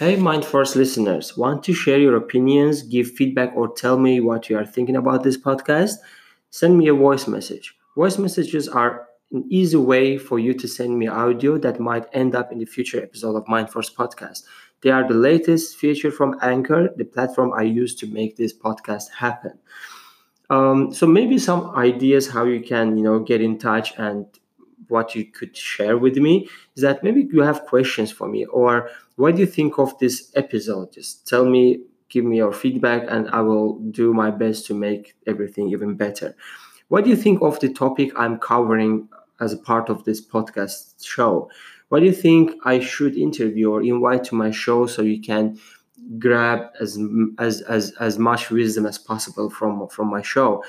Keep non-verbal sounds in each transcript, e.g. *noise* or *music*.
Hey, Mindforce listeners, want to share your opinions, give feedback, or tell me what you are thinking about this podcast? Send me a voice message. Voice messages are an easy way for you to send me audio that might end up in the future episode of Mindforce podcast. They are the latest feature from Anchor, the platform I use to make this podcast happen. Um, so maybe some ideas how you can, you know, get in touch and what you could share with me is that maybe you have questions for me or what do you think of this episode? Just tell me give me your feedback and i will do my best to make everything even better. What do you think of the topic i'm covering as a part of this podcast show? What do you think i should interview or invite to my show so you can grab as as as, as much wisdom as possible from from my show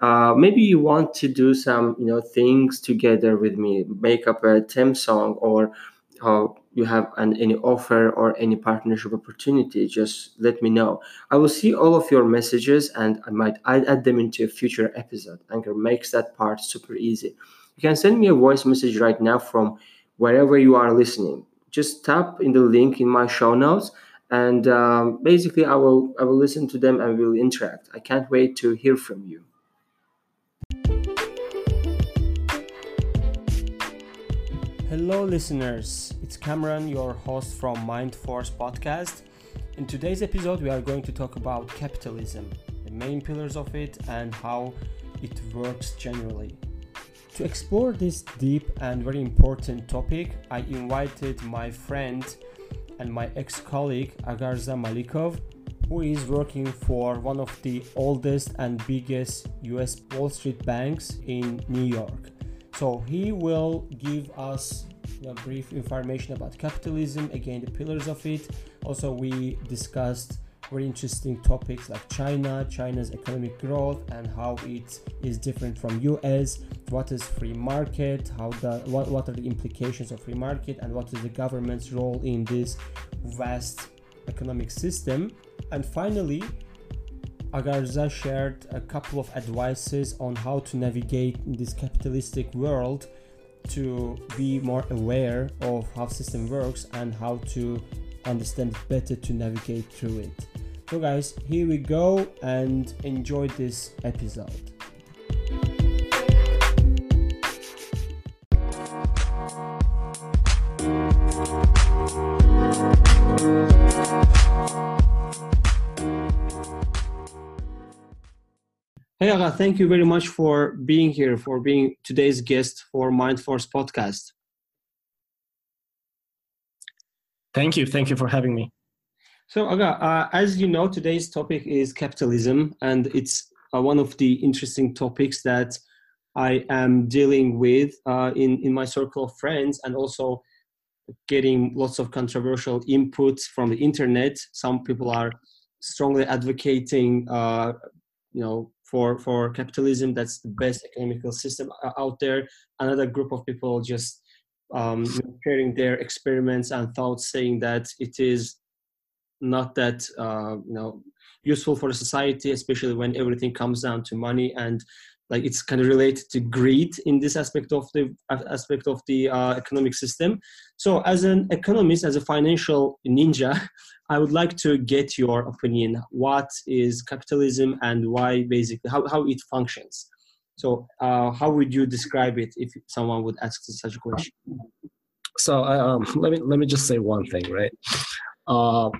uh, maybe you want to do some you know things together with me make up a theme song or uh, you have an, any offer or any partnership opportunity just let me know. I will see all of your messages and i might add, them into a future episode. Anchor makes that part super easy. You can send me a voice message right now from wherever you are listening. Just tap in the link in my show notes and um, basically i will i will listen to them and we'll interact. I can't wait to hear from you Hello, listeners. It's Kamran, your host from Mind Force Podcast. In today's episode, we are going to talk about capitalism, the main pillars of it, and how it works generally. To explore this deep and very important topic, I invited my friend and my ex colleague Agarza Malikov, who is working for one of the oldest and biggest US Wall Street banks in New York. So he will give us a brief information about capitalism, again the pillars of it. Also, we discussed very interesting topics like China, China's economic growth, and how it is different from US. What is free market? How the what, what are the implications of free market, and what is the government's role in this vast economic system? And finally, Agarza shared a couple of advices on how to navigate this capitalistic world to be more aware of how system works and how to understand better to navigate through it. So guys, here we go and enjoy this episode. Hey, Aga, thank you very much for being here, for being today's guest for Mindforce podcast. Thank you. Thank you for having me. So, Aga, uh, as you know, today's topic is capitalism, and it's uh, one of the interesting topics that I am dealing with uh, in, in my circle of friends and also getting lots of controversial inputs from the internet. Some people are strongly advocating, uh, you know, for for capitalism that's the best economical system out there. Another group of people just um, sharing their experiments and thoughts saying that it is not that uh, you know useful for society especially when everything comes down to money and like it's kind of related to greed in this aspect of the aspect of the uh, economic system. So as an economist as a financial ninja *laughs* i would like to get your opinion. What is capitalism and why basically how, how it functions? So uh, how would you describe it if someone would ask such a question? So um, *laughs* let me let me just say one thing right? Uh,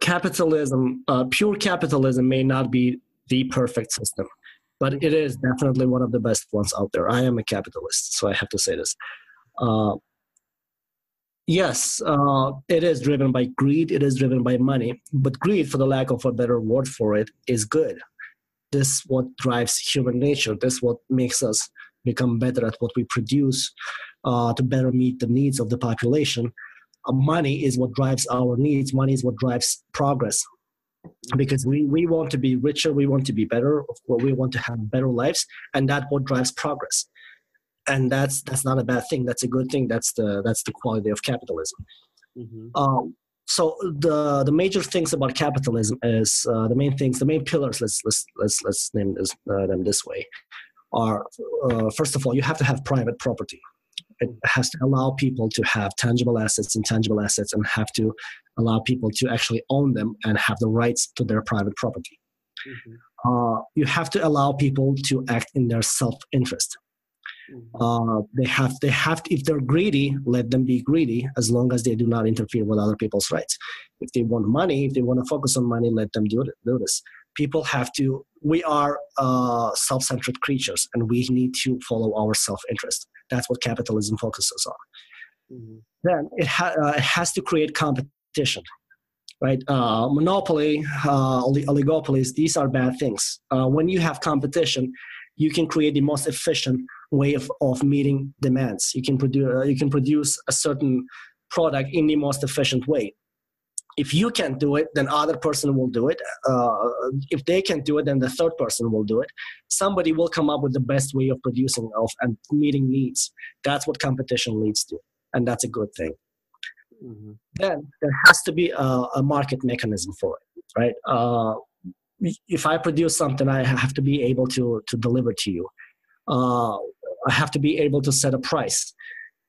capitalism uh, pure capitalism may not be the perfect system but it is definitely one of the best ones out there. I am a capitalist, so I have to say this. Uh, yes, uh, it is driven by greed, it is driven by money, but greed, for the lack of a better word for it, is good. This what drives human nature. This what makes us become better at what we produce uh, to better meet the needs of the population. Uh, money is what drives our needs. Money is what drives progress because we, we want to be richer we want to be better we want to have better lives and that what drives progress. And that's that's not a bad thing. That's a good thing. That's the that's the quality of capitalism. Mm-hmm. um, so the the major things about capitalism is uh, the main things the main pillars let's let's let's let's name this, uh, them this way are uh, first of all you have to have private property it has to allow people to have tangible assets, intangible assets, and have to allow people to actually own them and have the rights to their private property. Mm-hmm. Uh, you have to allow people to act in their self-interest. Mm-hmm. Uh, they have they have to, if they're greedy, let them be greedy as long as they do not interfere with other people's rights. If they want money, if they want to focus on money, let them do, it, do this. People have to. We are uh, self-centered creatures, and we need to follow our self-interest. That's what capitalism focuses on. Mm-hmm. Then it, ha- uh, it has to create competition right? Uh, monopoly, uh, oligopolies, these are bad things. Uh, when you have competition, you can create the most efficient way of, of meeting demands. You can produce uh, you can produce a certain product in the most efficient way. If you can't do it, then other person will do it. Uh, if they can do it, then the third person will do it. Somebody will come up with the best way of producing of and meeting needs. That's what competition leads to, and that's a good thing. Mm-hmm. Then there has to be a, a market mechanism for it, right? Uh, if I produce something, I have to be able to to deliver to you. Uh, I have to be able to set a price.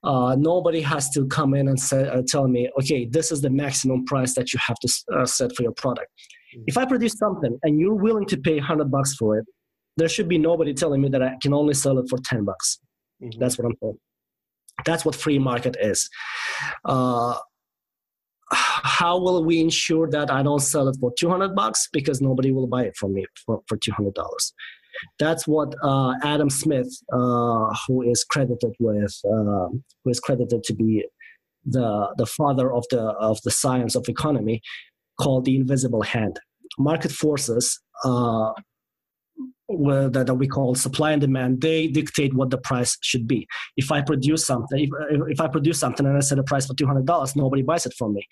Uh, nobody has to come in and say, uh, tell me, okay, this is the maximum price that you have to uh, set for your product. Mm-hmm. If I produce something and you're willing to pay 100 bucks for it, there should be nobody telling me that I can only sell it for 10 bucks. Mm-hmm. That's what I'm saying. That's what free market is. Uh, how will we ensure that I don't sell it for 200 bucks because nobody will buy it from me for, for $200? That's what uh, Adam Smith, uh, who is credited with, uh, who is credited to be the the father of the of the science of economy, called the invisible hand. Market forces uh, that, that we call supply and demand, they dictate what the price should be. If I produce something, if, if I produce something and I set a price for two hundred dollars, nobody buys it from me.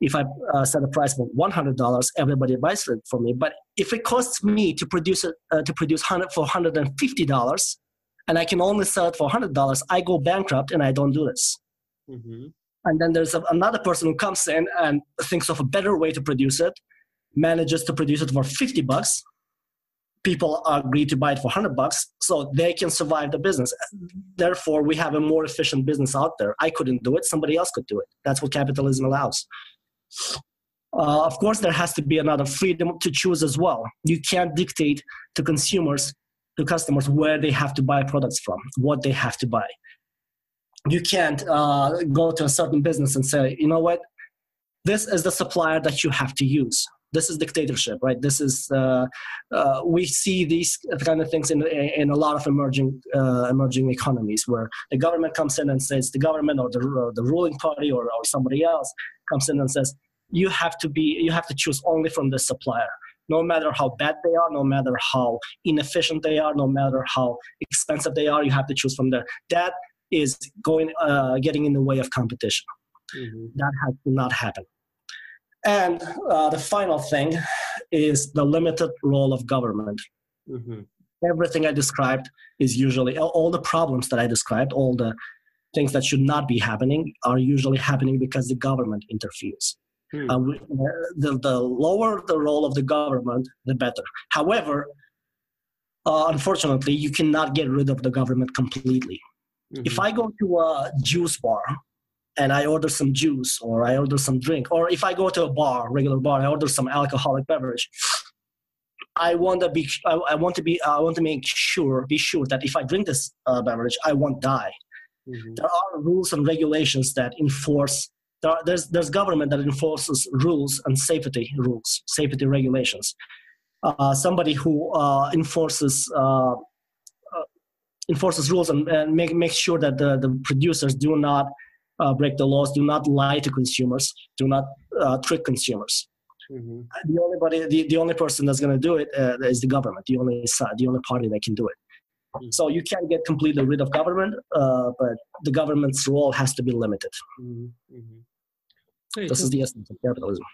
If I uh, set a price for one hundred dollars, everybody buys it for me. But if it costs me to produce it uh, to produce hundred for hundred and fifty dollars, and I can only sell it for hundred dollars, I go bankrupt and I don't do this. Mm-hmm. And then there's a, another person who comes in and thinks of a better way to produce it, manages to produce it for fifty bucks, people agree to buy it for 100 bucks so they can survive the business therefore we have a more efficient business out there i couldn't do it somebody else could do it that's what capitalism allows uh, of course there has to be another freedom to choose as well. You can't dictate to consumers to customers where they have to buy products from what they have to buy. You can't uh, go to a certain business and say you know what? This is the supplier that you have to use. This is dictatorship right? This is uh, uh, we see these kind of things in, in a lot of emerging uh, emerging economies where the government comes in and says the government or the, or the ruling party or, or somebody else comes in and says you have to be you have to choose only from the supplier no matter how bad they are no matter how inefficient they are no matter how expensive they are you have to choose from there that is going uh, getting in the way of competition mm-hmm. that has not happened and uh, the final thing is the limited role of government. Mm-hmm. Everything I described is usually all the problems that I described, all the things that should not be happening are usually happening because the government interferes. Hmm. Uh, the, the lower the role of the government, the better. However, uh, unfortunately, you cannot get rid of the government completely. Mm-hmm. If I go to a juice bar and I order some juice or I order some drink, or if I go to a bar, regular bar, I order some alcoholic beverage. I want to be, I, I want to be, I want to make sure, be sure that if I drink this uh, beverage, I won't die. Mm-hmm. There are rules and regulations that enforce. There are, there's there's government that enforces rules and safety rules, safety regulations. Uh, somebody who uh, enforces uh, uh, enforces rules and, and make make sure that the, the producers do not uh, break the laws, do not lie to consumers, do not uh, trick consumers. Mm-hmm. The only body, the, the only person that's going to do it uh, is the government, the only side, the only party that can do it. So you can't get completely rid of government, uh, but the government's role has to be limited. Mm-hmm. mm-hmm. Hey, this is the essence of capitalism.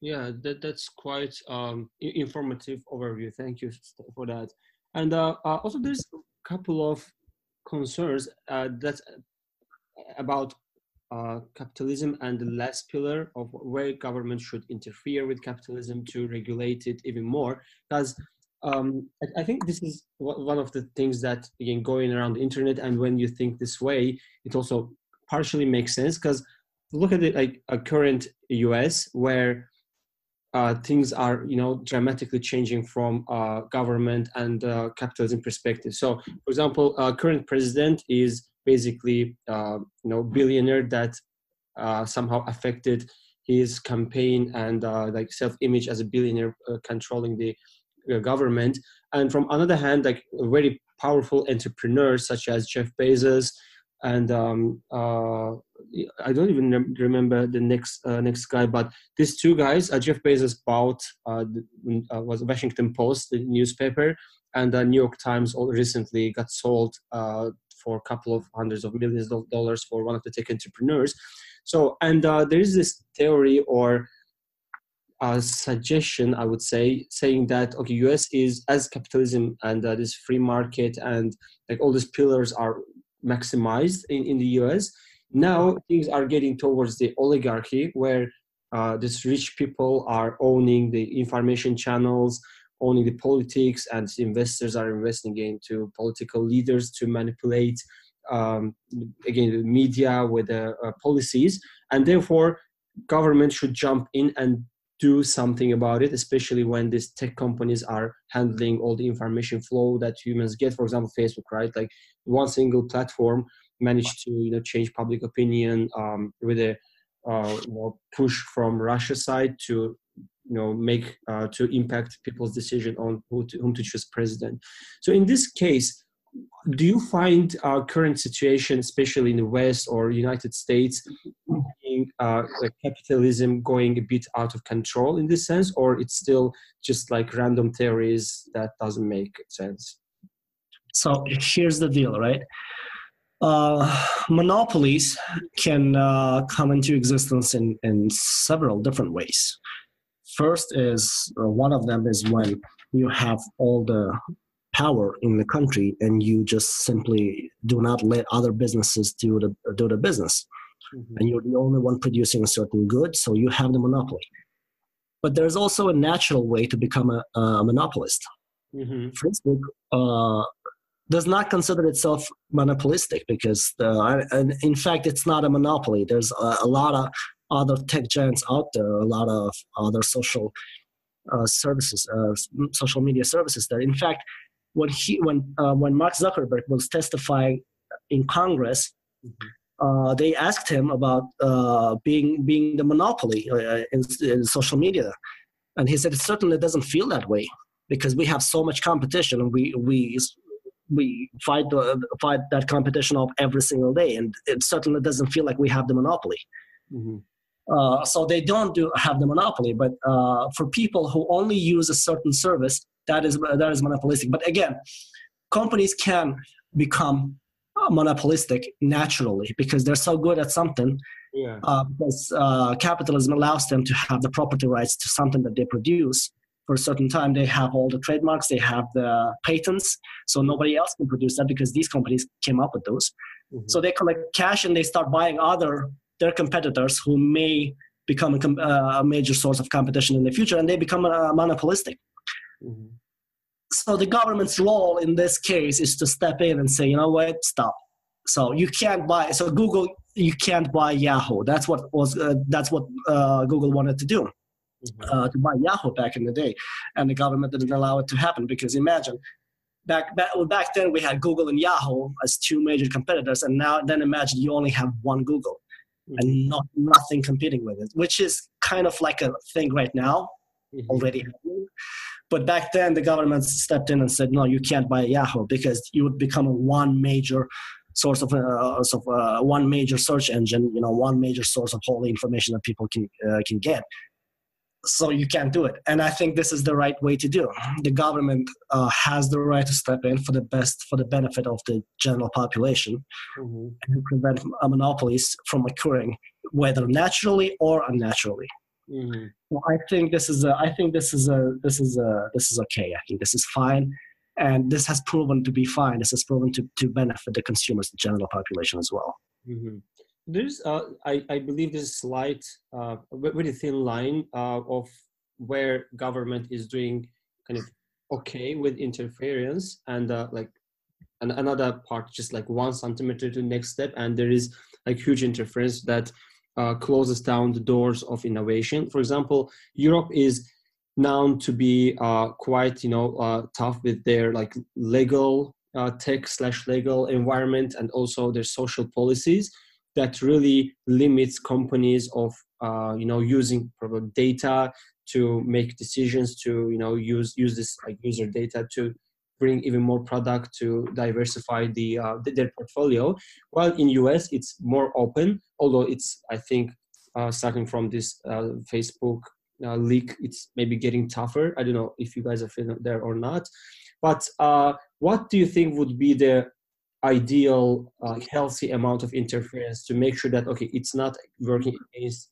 Yeah, that, that's quite um, informative overview. Thank you for that. And uh, uh, also, there's a couple of concerns that about uh, capitalism and the last pillar of where government should interfere with capitalism to regulate it even more because um, I, I, think this is one of the things that again going around the internet, and when you think this way, it also partially makes sense because look at it like a current U.S. where uh, things are you know dramatically changing from uh, government and uh, capitalism perspective. So, for example, uh, current president is basically uh, you know billionaire that uh, somehow affected his campaign and like self-image as a billionaire controlling the government. And from another hand, like very powerful entrepreneurs such as Jeff Bezos and um, uh, I don't even remember the next uh, next guy, but these two guys, uh, Jeff Bezos bought uh, the, uh, was Washington Post, the newspaper, and the New York Times all recently got sold uh, for a couple of hundreds of millions of dollars for one of the tech entrepreneurs. So, and there is this theory or a suggestion, I would say, saying that okay, US is as capitalism and this free market and like all these pillars are maximized in, in the US. Now things are getting towards the oligarchy where uh, these rich people are owning the information channels, owning the politics, and investors are investing into political leaders to manipulate, um, again, the media with the uh, policies. And therefore, government should jump in and do something about it, especially when these tech companies are handling all the information flow that humans get. For example, Facebook, right? Like one single platform managed to you know change public opinion um, with a uh, push from Russia side to you know make uh, to impact people's decision on who to, whom to choose president. So in this case, do you find our current situation, especially in the West or United States, being, uh, like capitalism going a bit out of control in this sense, or it's still just like random theories that doesn't make sense? So here's the deal, right? Uh, monopolies can uh, come into existence in, in several different ways. First is uh, one of them is when you have all the power in the country and you just simply do not let other businesses do the do the business mm-hmm. and you're the only one producing a certain good so you have the monopoly but there's also a natural way to become a, a monopolist mm-hmm. facebook uh, does not consider itself monopolistic because uh, in fact it's not a monopoly there's a, a, lot of other tech giants out there a lot of other social uh, services uh, social media services there in fact when he when uh, when Mark Zuckerberg was testifying in Congress, mm-hmm. uh, they asked him about uh, being being the monopoly uh, in, in, social media, and he said it certainly doesn't feel that way because we have so much competition and we we we fight the, fight that competition off every single day, and it certainly doesn't feel like we have the monopoly. Mm-hmm. Uh, so they don't do have the monopoly, but uh, for people who only use a certain service, that is that is monopolistic. But again, companies can become monopolistic naturally because they're so good at something. Yeah. Uh, because uh, capitalism allows them to have the property rights to something that they produce for a certain time. They have all the trademarks, they have the patents, so nobody else can produce that because these companies came up with those. Mm-hmm. So they collect cash and they start buying other their competitors who may become a, uh, a major source of competition in the future, and they become uh, monopolistic. Mm-hmm. So the government's role in this case is to step in and say, you know what, stop. So you can't buy. So Google, you can't buy Yahoo. That's what was. Uh, that's what uh, Google wanted to do. Mm-hmm. Uh, to buy Yahoo back in the day, and the government didn't allow it to happen because imagine back back well, back then we had Google and Yahoo as two major competitors, and now then imagine you only have one Google mm-hmm. and not nothing competing with it, which is kind of like a thing right now mm-hmm. already happening. But back then, the government stepped in and said, no, you can't buy Yahoo because you would become one major source of, uh, of uh, one major search engine, you know, one major source of all the information that people can, uh, can get. So you can't do it. And I think this is the right way to do. The government uh, has the right to step in for the best, for the benefit of the general population mm-hmm. and prevent monopolies from occurring, whether naturally or unnaturally. Mm-hmm. Well, I think this is a, I think this is a this is a this is okay. I think this is fine, and this has proven to be fine. This has proven to to benefit the consumers, the general population as well. Mm-hmm. There's, uh, I I believe there's a slight, uh, very thin line uh, of where government is doing kind of okay with interference and uh, like and another part just like one centimeter to the next step and there is like huge interference that uh, closes down the doors of innovation. For example europe is known to be uh, quite you know uh, tough with their like legal uh, tech slash legal environment and also their social policies that really limits companies of uh, you know using data to make decisions to you know use use this like user data to bring even more product to diversify the uh, their portfolio. While in us it's more open although it's i think uh, starting from this uh, facebook uh, leak it's maybe getting tougher. I don't know if you guys are feeling there or not. But uh, what do you think would be the ideal uh, healthy amount of interference to make sure that okay it's not working against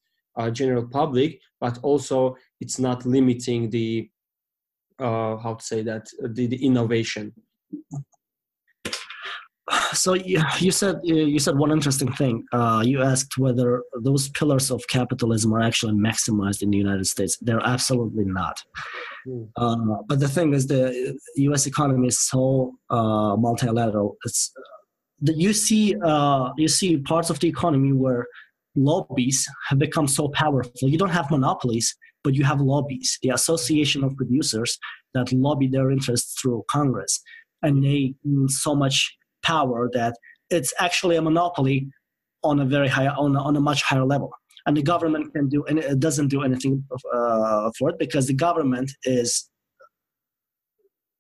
general public but also it's not limiting the uh, how to say that the, the innovation? So you, you said you said one interesting thing. Uh, you asked whether those pillars of capitalism are actually maximized in the united states. They're absolutely not. Mm. uh, but the thing is the us economy is so uh, multilateral. It's you see uh, you see parts of the economy where lobbies have become so powerful. You don't have monopolies but you have lobbies the association of producers that lobby their interests through congress and they need so much power that it's actually a monopoly on a very high on a, on a much higher level and the government can do and it doesn't do anything uh, for it because the government is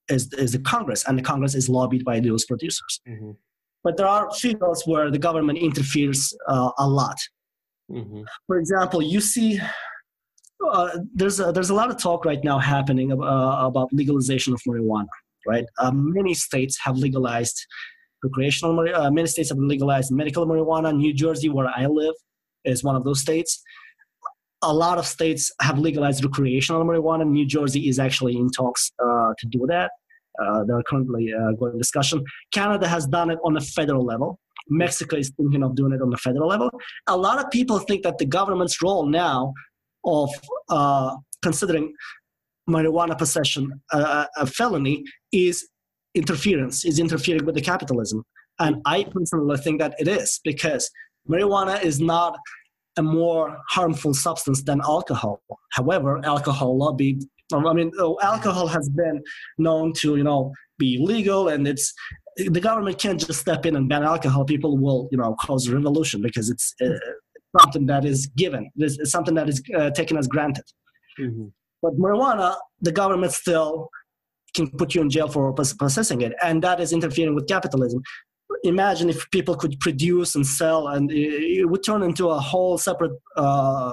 is is the congress and the congress is lobbied by those producers mm-hmm. but there are fields where the government interferes uh, a lot mm-hmm. for example you see uh, there's a, there's a lot of talk right now happening uh, about legalization of marijuana right? Uh, many states have legalized recreational uh, many states have legalized medical marijuana. New jersey where i live is one of those states. A lot of states have legalized recreational marijuana. New jersey is actually in talks to do that. Uh, there are currently uh, going discussion. Canada has done it on a federal level. Mexico is thinking of doing it on the federal level. A lot of people think that the government's role now of uh, considering marijuana possession a felony is interference, is interfering with the capitalism. And I personally think that it is because marijuana is not a more harmful substance than alcohol. However, alcohol lobby, I mean, oh, alcohol has been known to, you know, be legal and it's, the government can't just step in and ban alcohol. People will, you know, cause a revolution because it's uh, something that is given. It's something that is uh, taken as granted. Mm-hmm. But marijuana, the government still can put you in jail for possessing it, and that is interfering with capitalism. Imagine if people could produce and sell, and it would turn into a whole separate uh,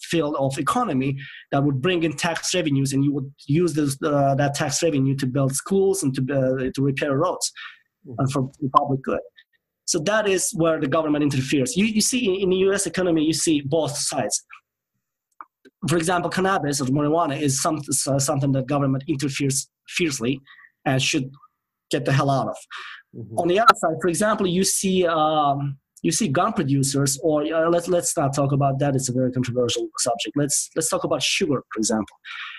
field of economy that would bring in tax revenues, and you would use this, uh, that tax revenue to build schools and to uh, to repair roads, mm-hmm. and for public good. So that is where the government interferes. You, you see in the U.S. economy, you see both sides for example, cannabis or marijuana is some, uh, something that government interferes fiercely and should get the hell out of. Mm-hmm. On the other side, for example, you see um, you see gun producers, or uh, let's let's not talk about that. It's a very controversial subject. Let's let's talk about sugar, for example.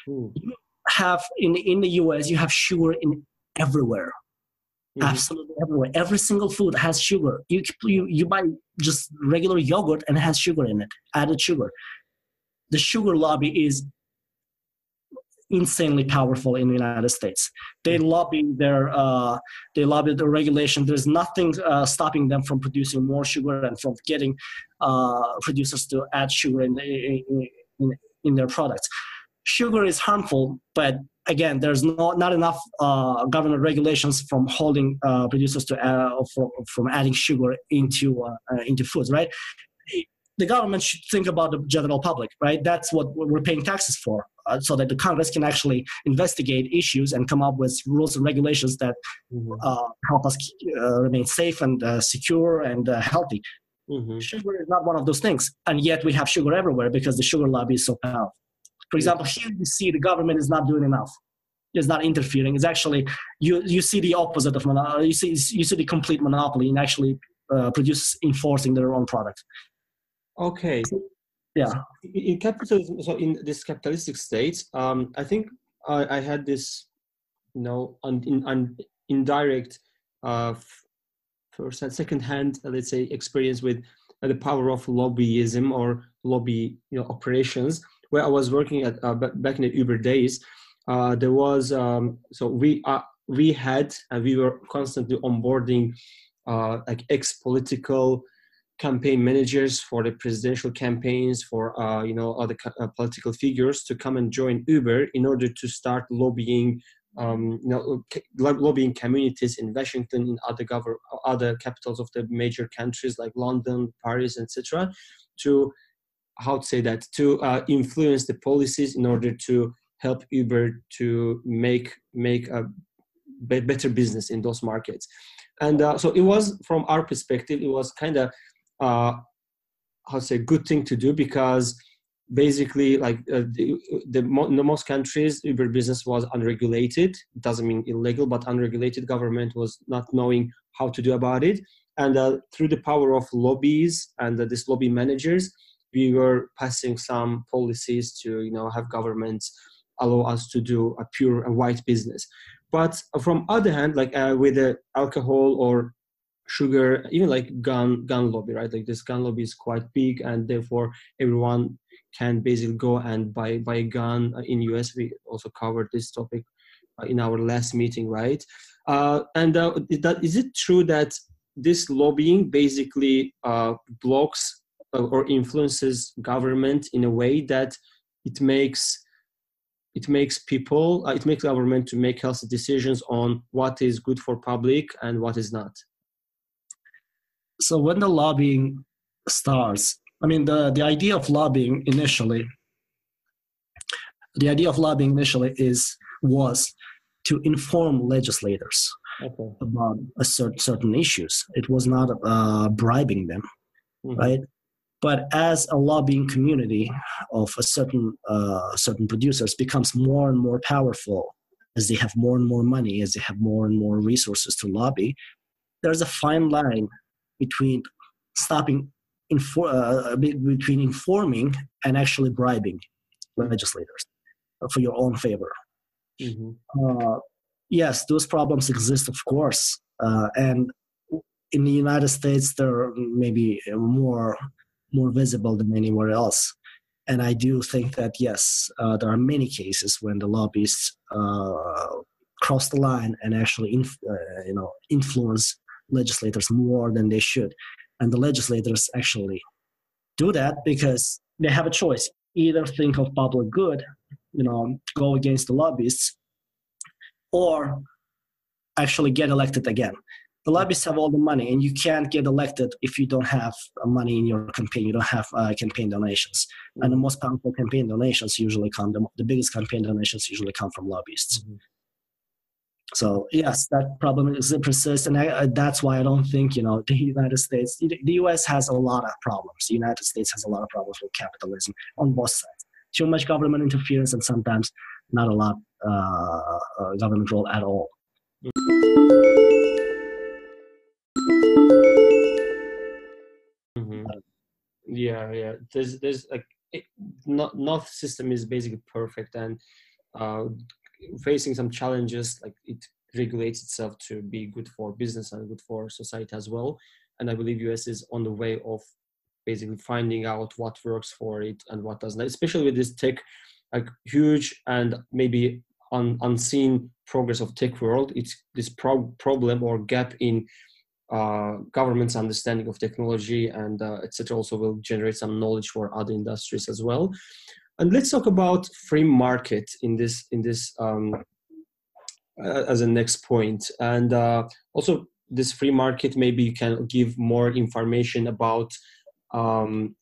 Mm. You have in in the U.S. you have sugar in everywhere. Mm-hmm. Absolutely everywhere. Every single food has sugar. You, you you buy just regular yogurt and it has sugar in it, added sugar the sugar lobby is insanely powerful in the United States. They lobby their uh, they lobby the regulation. There's nothing uh, stopping them from producing more sugar and from getting uh, producers to add sugar in, in, in, in, their products. Sugar is harmful, but again, there's not not enough uh, government regulations from holding uh, producers to uh, from, from adding sugar into into foods. Right? the government should think about the general public, right? That's what we're paying taxes for, uh, so that the Congress can actually investigate issues and come up with rules and regulations that mm-hmm. uh, help us uh, remain safe and uh, secure and uh, healthy. Mm-hmm. Sugar is not one of those things, and yet we have sugar everywhere because the sugar lobby is so powerful. For example, here you see the government is not doing enough. It's not interfering. It's actually you you see the opposite of monopoly. You see you see the complete monopoly and actually uh, produce enforcing their own product. Okay. Yeah. In capitalism, so in this capitalistic state, um, I think I, I had this you know un, in, un, indirect uh, first and second hand uh, let's say experience with uh, the power of lobbyism or lobby you know operations where i was working at uh, back in the uber days uh, there was um, so we uh, we had and we were constantly onboarding uh, like ex-political campaign managers for the presidential campaigns for uh, you know other uh, political figures to come and join Uber in order to start lobbying um, you know lobbying communities in Washington in other govern other capitals of the major countries like London, Paris, etc. to how to say that to uh, influence the policies in order to help Uber to make make a better business in those markets. And uh, so it was from our perspective it was kind of uh, how to say good thing to do because basically like uh, the, the, the, most countries uber business was unregulated. Doesn't mean illegal but unregulated government was not knowing how to do about it. And uh, through the power of lobbies and uh, this lobby managers we were passing some policies to you know have governments allow us to do a pure and white business. But from other hand like uh, with the alcohol or sugar even like gun gun lobby right? Like this gun lobby is quite big and therefore everyone can basically go and buy buy a gun uh, in us we also covered this topic uh, in our last meeting right? Uh, and uh, is, that, is it true that this lobbying basically uh, blocks or influences government in a way that it makes it makes people it makes government to make healthy decisions on what is good for public and what is not so when the lobbying starts, I mean, the, the idea of lobbying initially, the idea of lobbying initially is was to inform legislators okay. about a certain certain issues. It was not uh, bribing them, mm-hmm. right? But as a lobbying community of a certain uh, certain producers becomes more and more powerful, as they have more and more money, as they have more and more resources to lobby, there's a fine line between stopping infor- uh, between informing and actually bribing legislators for your own favor. Mm-hmm. Uh, yes, those problems exist, of course, uh, and in the United States, there are maybe more more visible than anywhere else. And I do think that yes, uh, there are many cases when the lobbyists uh, cross the line and actually, inf- uh, you know, influence legislators more than they should. And the legislators actually do that because they have a choice either think of public good, you know, go against the lobbyists, or actually get elected again. The lobbyists have all the money, and you can't get elected if you don't have money in your campaign. You don't have uh, campaign donations, and the most powerful campaign donations usually come. The, the biggest campaign donations usually come from lobbyists. Mm-hmm. So yes, that problem is persists, and I, that's why I don't think you know the United States, the U.S. has a lot of problems. The United States has a lot of problems with capitalism on both sides. Too much government interference, and sometimes not a lot uh, uh, government role at all. Yeah, yeah. There's, there's like, it, not, not system is basically perfect, and uh, facing some challenges like it regulates itself to be good for business and good for society as well and i believe us is on the way of basically finding out what works for it and what doesn't especially with this tech like huge and maybe un, unseen progress of tech world it's this pro- problem or gap in uh, government's understanding of technology and uh, etc also will generate some knowledge for other industries as well and let's talk about free market in this in this um, as a next point. And uh, also, this free market maybe you can give more information about um,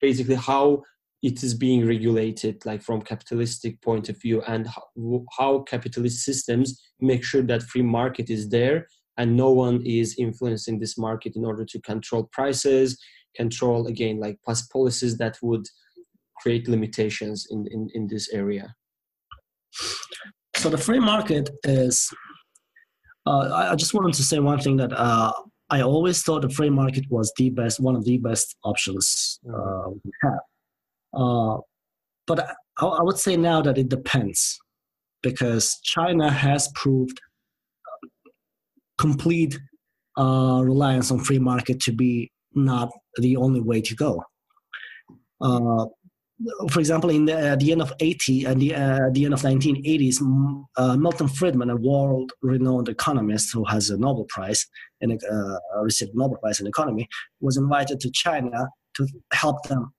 basically how it is being regulated, like from capitalistic point of view, and how, how capitalist systems make sure that free market is there and no one is influencing this market in order to control prices, control again like past policies that would create limitations in, in, in this area? So the free market is, uh, I just wanted to say one thing that uh, I always thought the free market was the best, one of the best options uh, we have. Uh, but I, I would say now that it depends because China has proved complete uh, reliance on free market to be not the only way to go. Uh, for example, in the, uh, the end of 80 and the, uh, the end of 1980s, uh, Milton Friedman, a world-renowned economist who has a Nobel Prize and uh, received Nobel Prize in economy, was invited to China to help them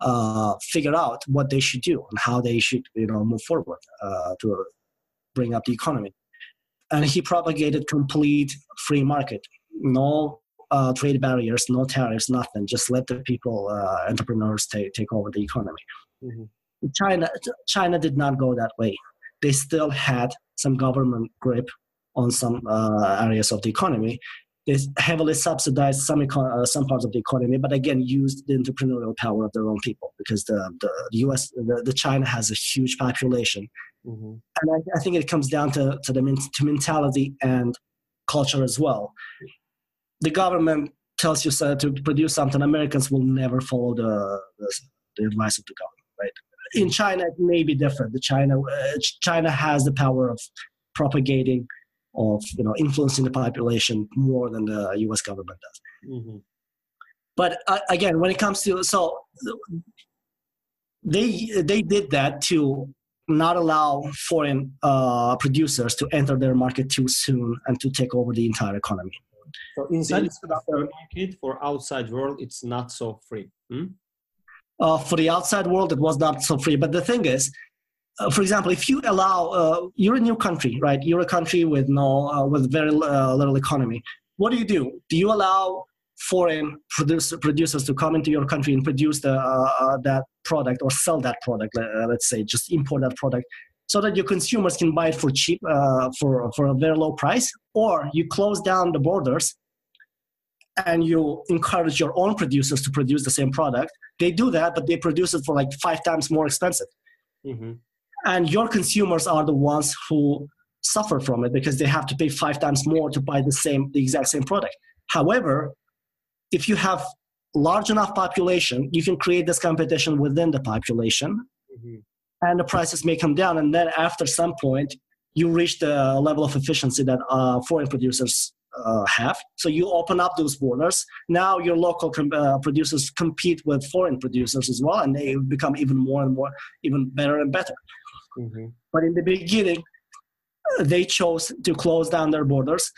uh, figure out what they should do and how they should, you know, move forward uh, to bring up the economy. And he propagated complete free market, no uh, trade barriers, no tariffs, nothing. Just let the people, uh, entrepreneurs, take take over the economy. Mm-hmm. China, China did not go that way. They still had some government grip on some uh, areas of the economy. They heavily subsidized some econ- uh, some parts of the economy, but again used the entrepreneurial power of their own people because the the, U.S. The, the China has a huge population, mm-hmm. and I, I, think it comes down to to the to mentality and culture as well the government tells you to produce something, Americans will never follow the, the, the advice of the government, right? In China, it may be different. The China, uh, China has the power of propagating, of you know, influencing the population more than the U.S. government does. Mm-hmm. But uh, again, when it comes to so they they did that to not allow foreign uh, producers to enter their market too soon and to take over the entire economy. So inside the market for outside world, it's not so free. Hmm? Uh, for the outside world, it was not so free. But the thing is, uh, for example, if you allow, uh, you're a new country, right? You're a country with no, uh, with very uh, little economy. What do you do? Do you allow foreign produce, producers to come into your country and produce the, uh, that product or sell that product? let's say, just import that product so that your consumers can buy it for cheap, for, for a very low price, or you close down the borders and you encourage your own producers to produce the same product. They do that, but they produce it for like five times more expensive. Mm-hmm. And your consumers are the ones who suffer from it because they have to pay five times more to buy the same, the exact same product. However, if you have large enough population, you can create this competition within the population. Mm-hmm and the prices may come down. And then after some point, you reach the level of efficiency that uh, foreign producers uh, have. So you open up those borders. Now your local com- uh, producers compete with foreign producers as well, and they become even more and more, even better and better. Mm-hmm. But in the beginning, they chose to close down their borders.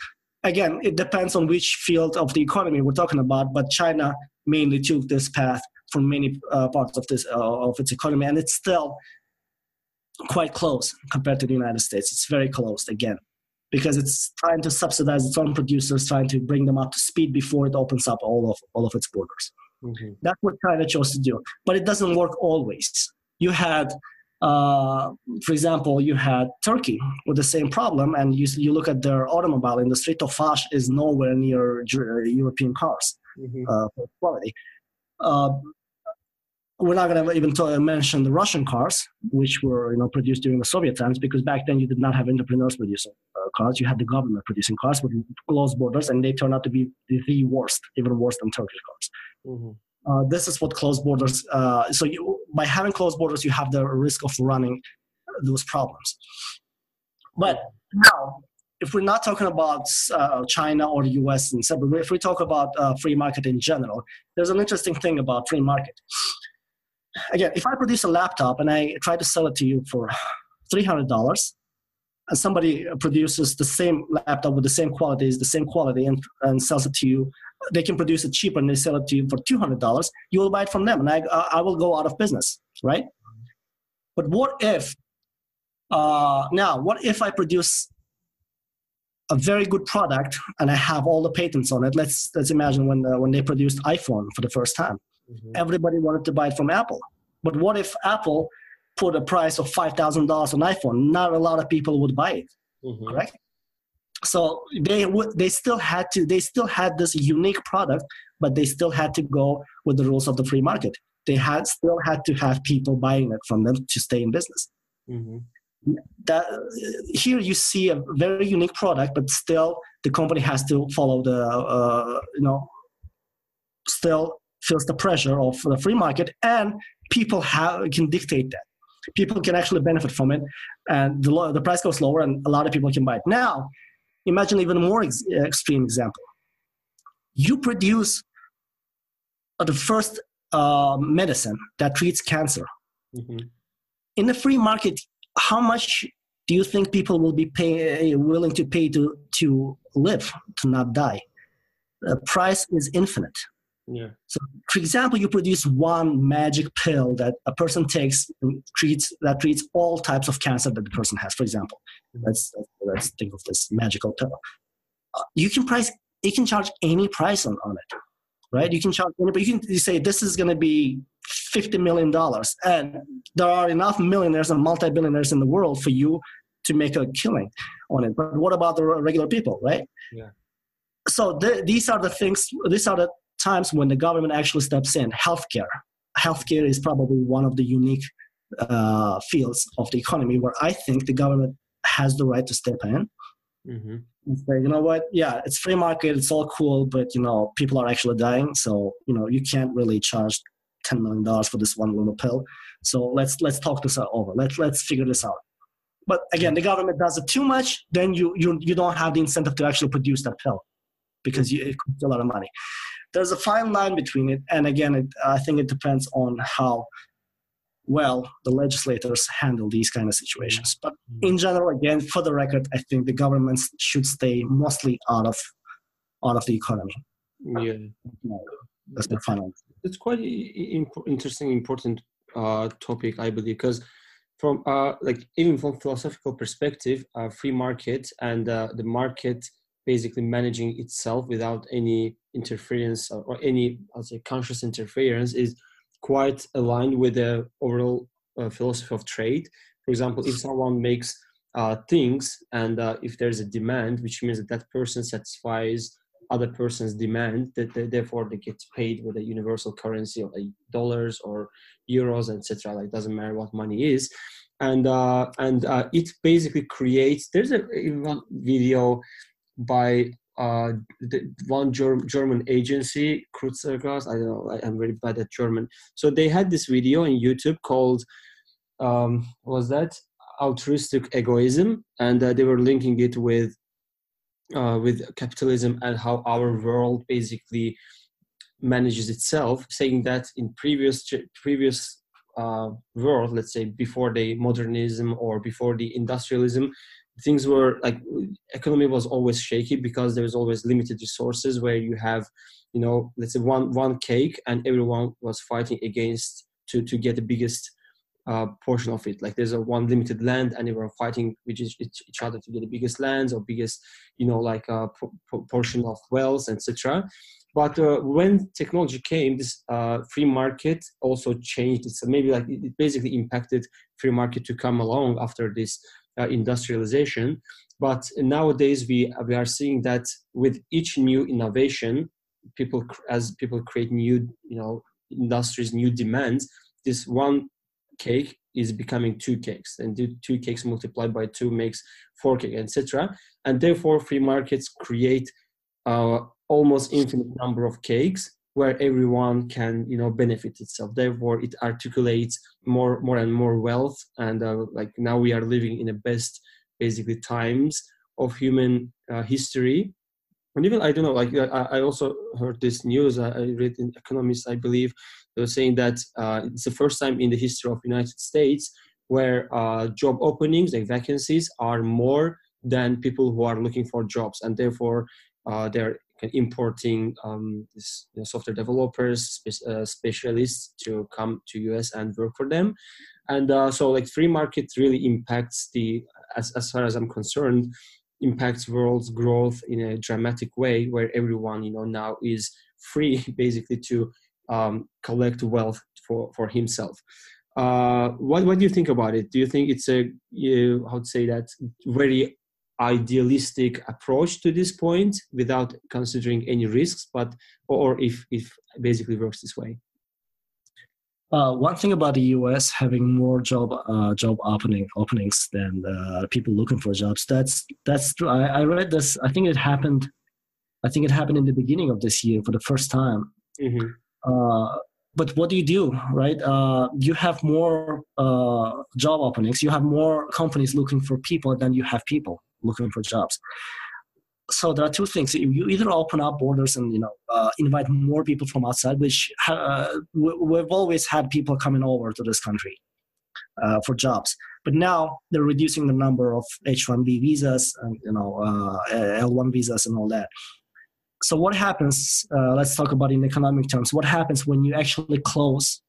Again, it depends on which field of the economy we're talking about, but China mainly took this path for many uh, parts of this uh, of its economy, and it's still quite close compared to the United States. It's very close again because it's trying to subsidize its own producers, trying to bring them up to speed before it opens up all of all of its borders. Mm-hmm. That's what China chose to do, but it doesn't work always. You had, uh, for example, you had Turkey with the same problem, and you you look at their automobile industry. Tofaş is nowhere near European cars mm-hmm. uh, quality. Uh, we're not going to even talk, mention the Russian cars, which were you know produced during the Soviet times, because back then you did not have entrepreneurs producing uh, cars. You had the government producing cars with closed borders, and they turned out to be the worst, even worse than Turkish cars. Mm-hmm. Uh, this is what closed borders. Uh, so you, by having closed borders, you have the risk of running those problems. But now, if we're not talking about uh, China or the US and separate, if we talk about uh, free market in general, there's an interesting thing about free market again, if I produce a laptop and I try to sell it to you for $300, and somebody produces the same laptop with the same qualities, the same quality, and, and sells it to you, they can produce it cheaper and they sell it to you for $200, you will buy it from them and I, I will go out of business, right? But what if, uh, now, what if I produce a very good product and I have all the patents on it? Let's, let's imagine when, uh, when they produced iPhone for the first time Mm-hmm. Everybody wanted to buy it from Apple. But what if Apple put a price of $5,000 on iPhone? Not a lot of people would buy it, mm-hmm. correct? So they would, they still had to, they still had this unique product, but they still had to go with the rules of the free market. They had still had to have people buying it from them to stay in business. Mm-hmm. That here you see a very unique product, but still the company has to follow the, uh, you know, still feels the pressure of the free market and people have, can dictate that people can actually benefit from it, and the the price goes lower, and a lot of people can buy it. Now, imagine even a more ex- extreme example. You produce uh, the first uh, medicine that treats cancer. Mm-hmm. In the free market, how much do you think people will be pay, willing to pay to, to live, to not die? The price is infinite. Yeah. So, for example, you produce one magic pill that a person takes and treats that treats all types of cancer that the person has. For example. Let's let's think of this magical pill. Uh, you can price, you can charge any price on, on it right? You can charge any, but You can you say this is going to be fifty million dollars, and there are enough millionaires and multi-billionaires in the world for you to make a killing on it. But what about the regular people, right? Yeah. So th- these are the things. These are the times when the government actually steps in. Healthcare. Healthcare is probably one of the unique uh, fields of the economy where I think the government has the right to step in. Mm-hmm and say, you know what, yeah, it's free market, it's all cool, but you know, people are actually dying, so you know, you can't really charge ten million dollars for this one little pill. So let's let's talk this over. Let's let's figure this out. But again, the government does it too much, then you you you don't have the incentive to actually produce that pill because you, it costs a lot of money. There's a fine line between it, and again, it, I think it depends on how well the legislators handle these kind of situations. But in general, again, for the record, I think the governments should stay mostly out of out of the economy. Yeah, that's the final. It's quite interesting, important uh, topic, I believe, because from uh, like even from philosophical perspective, uh, free market and uh, the market basically managing itself without any interference or, or any, I'll say, conscious interference is quite aligned with the overall uh, philosophy of trade. For example, if someone makes uh, things and uh, if there's a demand, which means that that person satisfies other person's demand, that they, therefore they get paid with a universal currency of like dollars or euros, etc. Like it doesn't matter what money is, and uh, and uh, it basically creates. There's a video by uh, the one Germ- German agency, Kurzgesagt. I don't know. I, am very bad at German. So they had this video on YouTube called, um, was that altruistic egoism, and uh, they were linking it with, uh, with capitalism and how our world basically manages itself, saying that in previous previous uh, world, let's say before the modernism or before the industrialism, things were like economy was always shaky because there was always limited resources where you have you know let's say one one cake and everyone was fighting against to to get the biggest uh, portion of it. Like there's a one limited land and were fighting with each, each other to get the biggest lands or biggest you know like a uh, portion of wealth etc but uh, when technology came this uh, free market also changed so maybe like it basically impacted free market to come along after this uh, industrialization. But nowadays we we are seeing that with each new innovation, people as people create new you know industries, new demands, this one cake is becoming two cakes, and two cakes multiplied by two makes four cake, etc. And therefore, free markets create uh, almost infinite number of cakes where everyone can you know benefit itself. Therefore it articulates more more and more wealth and uh, like now we are living in the best basically times of human uh, history. And even i don't know like i, I also heard this news I, I, read in economists i believe they were saying that uh, it's the first time in the history of united states where uh, job openings like vacancies are more than people who are looking for jobs. And therefore uh, they're importing um, this, you know, software developers, spe- uh, specialists to come to US and work for them. And uh, so like free market really impacts the, as, as far as I'm concerned, impacts world's growth in a dramatic way where everyone, you know, now is free *laughs* basically to um, collect wealth for, for himself. Uh, what, what do you think about it? Do you think it's a, you, how to say that, very idealistic approach to this point without considering any risks but or if if basically works this way uh, one thing about the U.S. having more job uh, job opening openings than uh, people looking for jobs. That's that's true. I, I, read this. I think it happened. I think it happened in the beginning of this year for the first time. Mm-hmm. Uh, but what do you do, right? Uh, you have more uh, job openings. You have more companies looking for people than you have people looking for jobs. So there are two things. You either open up borders and you know uh, invite more people from outside, which uh, we've always had people coming over to this country uh, for jobs. But now they're reducing the number of H-1B visas and you know uh, L-1 visas and all that. So what happens? Uh, let's talk about in economic terms. What happens when you actually close